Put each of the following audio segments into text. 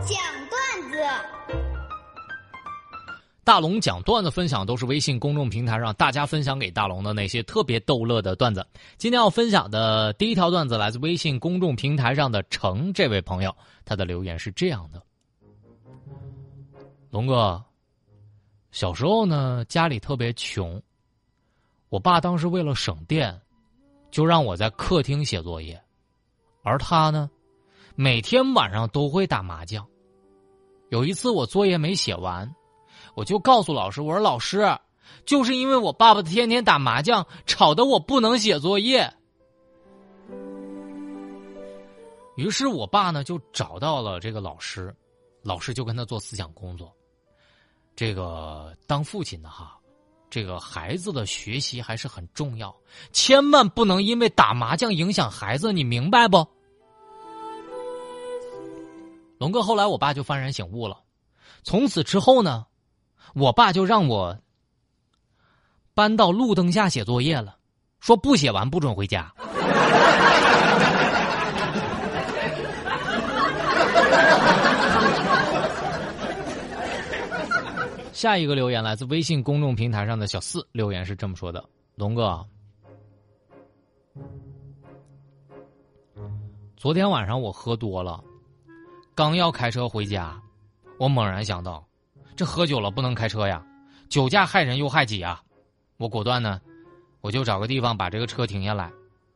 讲段子，大龙讲段子分享都是微信公众平台上大家分享给大龙的那些特别逗乐的段子。今天要分享的第一条段子来自微信公众平台上的程这位朋友，他的留言是这样的：龙哥，小时候呢家里特别穷，我爸当时为了省电，就让我在客厅写作业，而他呢，每天晚上都会打麻将。有一次我作业没写完，我就告诉老师：“我说老师，就是因为我爸爸天天打麻将，吵得我不能写作业。”于是我爸呢就找到了这个老师，老师就跟他做思想工作。这个当父亲的哈，这个孩子的学习还是很重要，千万不能因为打麻将影响孩子，你明白不？龙哥，后来我爸就幡然醒悟了，从此之后呢，我爸就让我搬到路灯下写作业了，说不写完不准回家。下一个留言来自微信公众平台上的小四，留言是这么说的：“龙哥，昨天晚上我喝多了。”刚要开车回家，我猛然想到，这喝酒了不能开车呀，酒驾害人又害己啊！我果断呢，我就找个地方把这个车停下来，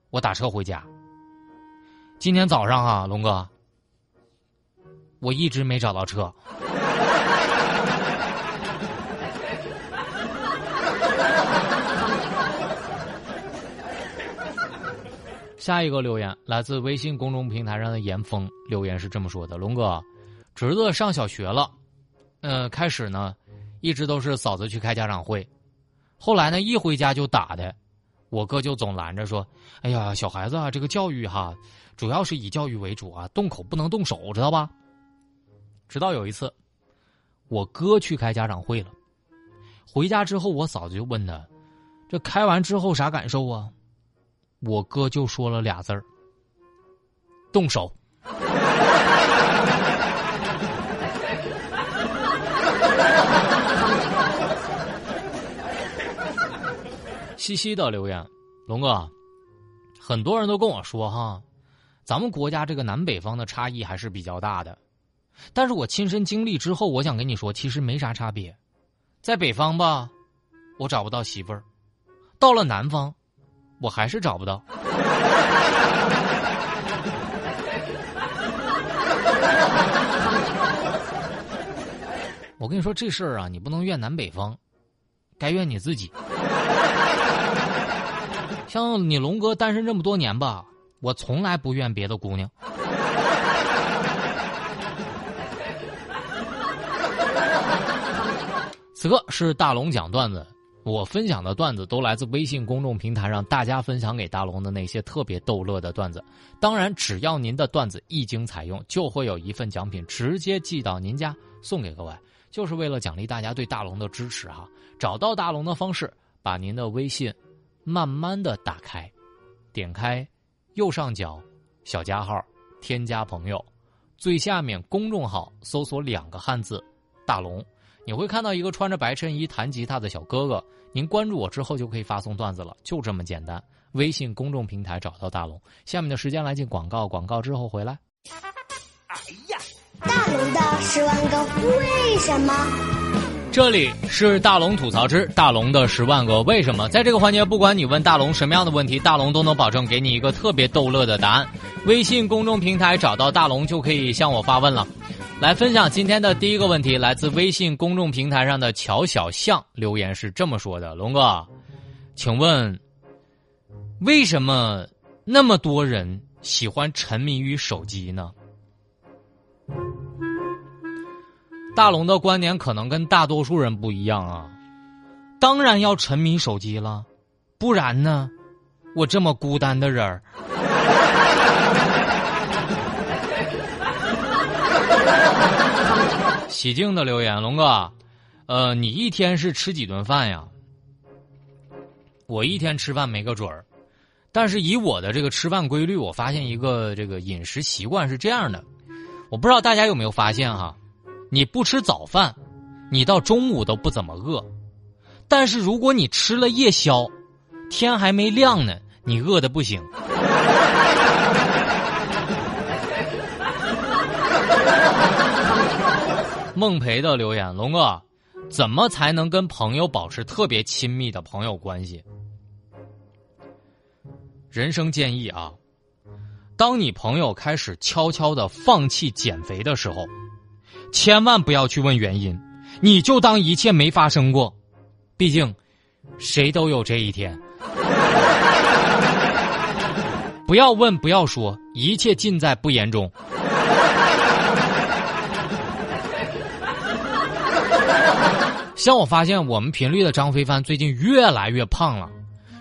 我打车回家。今天早上啊，龙哥，我一直没找到车。下一个留言来自微信公众平台上的严峰，留言是这么说的：“龙哥，侄子上小学了，嗯，开始呢，一直都是嫂子去开家长会，后来呢，一回家就打的，我哥就总拦着说：‘哎呀，小孩子啊，这个教育哈，主要是以教育为主啊，动口不能动手，知道吧？’直到有一次，我哥去开家长会了，回家之后，我嫂子就问他：‘这开完之后啥感受啊？’我哥就说了俩字儿：“动手。”西西的留言，龙哥，很多人都跟我说哈，咱们国家这个南北方的差异还是比较大的，但是我亲身经历之后，我想跟你说，其实没啥差别，在北方吧，我找不到媳妇儿，到了南方。我还是找不到。我跟你说这事儿啊，你不能怨南北方，该怨你自己。像你龙哥单身这么多年吧，我从来不怨别的姑娘。此刻是大龙讲段子。我分享的段子都来自微信公众平台上大家分享给大龙的那些特别逗乐的段子。当然，只要您的段子一经采用，就会有一份奖品直接寄到您家送给各位，就是为了奖励大家对大龙的支持哈。找到大龙的方式，把您的微信慢慢的打开，点开右上角小加号，添加朋友，最下面公众号搜索两个汉字“大龙”。你会看到一个穿着白衬衣弹吉他的小哥哥，您关注我之后就可以发送段子了，就这么简单。微信公众平台找到大龙。下面的时间来进广告，广告之后回来。哎呀，大龙的十万个为什么？这里是大龙吐槽之大龙的十万个为什么。在这个环节，不管你问大龙什么样的问题，大龙都能保证给你一个特别逗乐的答案。微信公众平台找到大龙就可以向我发问了。来分享今天的第一个问题，来自微信公众平台上的乔小象留言是这么说的：“龙哥，请问为什么那么多人喜欢沉迷于手机呢？”大龙的观点可能跟大多数人不一样啊，当然要沉迷手机了，不然呢，我这么孤单的人儿。喜静的留言，龙哥，呃，你一天是吃几顿饭呀？我一天吃饭没个准儿，但是以我的这个吃饭规律，我发现一个这个饮食习惯是这样的：我不知道大家有没有发现哈，你不吃早饭，你到中午都不怎么饿，但是如果你吃了夜宵，天还没亮呢，你饿的不行。孟培的留言，龙哥，怎么才能跟朋友保持特别亲密的朋友关系？人生建议啊，当你朋友开始悄悄的放弃减肥的时候，千万不要去问原因，你就当一切没发生过，毕竟，谁都有这一天。不要问，不要说，一切尽在不言中。像我发现，我们频率的张飞帆最近越来越胖了，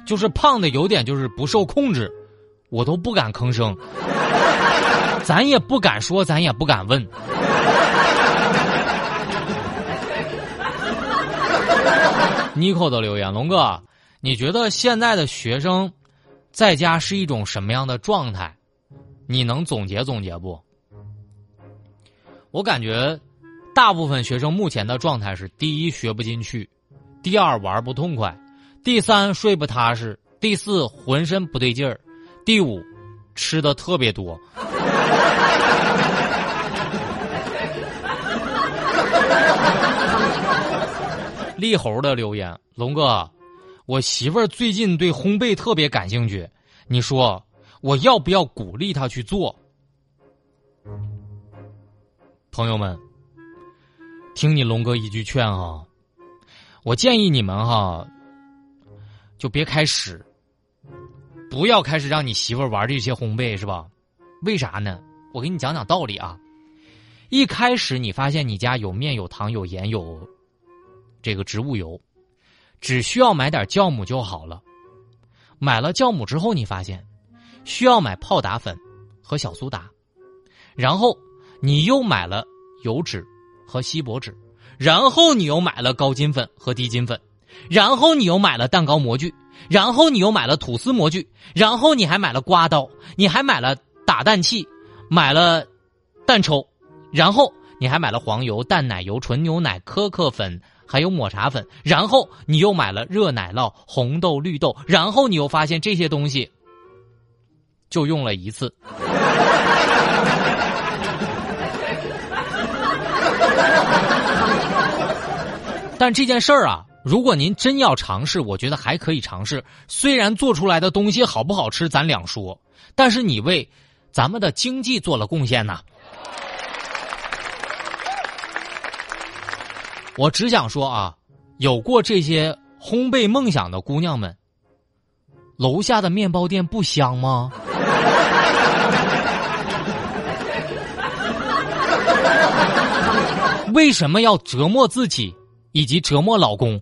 就是胖的有点就是不受控制，我都不敢吭声，咱也不敢说，咱也不敢问。Nico 的留言，龙哥，你觉得现在的学生在家是一种什么样的状态？你能总结总结不？我感觉。大部分学生目前的状态是：第一，学不进去；第二，玩不痛快；第三，睡不踏实；第四，浑身不对劲儿；第五，吃的特别多。立猴的留言：龙哥，我媳妇儿最近对烘焙特别感兴趣，你说我要不要鼓励她去做？朋友们。听你龙哥一句劝哈，我建议你们哈，就别开始，不要开始让你媳妇玩这些烘焙是吧？为啥呢？我给你讲讲道理啊。一开始你发现你家有面有糖有盐有这个植物油，只需要买点酵母就好了。买了酵母之后，你发现需要买泡打粉和小苏打，然后你又买了油脂。和锡箔纸，然后你又买了高筋粉和低筋粉，然后你又买了蛋糕模具，然后你又买了吐司模具，然后你还买了刮刀，你还买了打蛋器，买了蛋抽，然后你还买了黄油、淡奶油、纯牛奶、可可粉，还有抹茶粉，然后你又买了热奶酪、红豆、绿豆，然后你又发现这些东西就用了一次。但这件事儿啊，如果您真要尝试，我觉得还可以尝试。虽然做出来的东西好不好吃，咱两说，但是你为咱们的经济做了贡献呐。我只想说啊，有过这些烘焙梦想的姑娘们，楼下的面包店不香吗？为什么要折磨自己？以及折磨老公，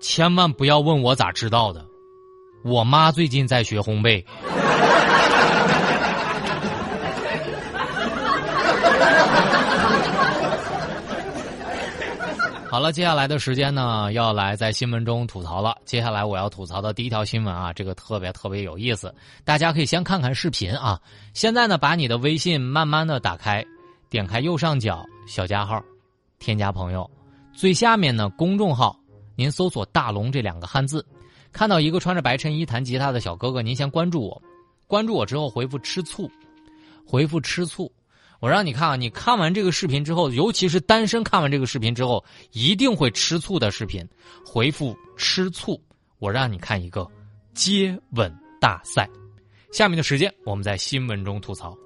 千万不要问我咋知道的。我妈最近在学烘焙。好了，接下来的时间呢，要来在新闻中吐槽了。接下来我要吐槽的第一条新闻啊，这个特别特别有意思，大家可以先看看视频啊。现在呢，把你的微信慢慢的打开，点开右上角小加号，添加朋友，最下面呢公众号，您搜索“大龙”这两个汉字，看到一个穿着白衬衣弹吉他的小哥哥，您先关注我，关注我之后回复“吃醋”，回复“吃醋”。我让你看啊，你看完这个视频之后，尤其是单身看完这个视频之后，一定会吃醋的视频，回复吃醋。我让你看一个接吻大赛。下面的时间，我们在新闻中吐槽。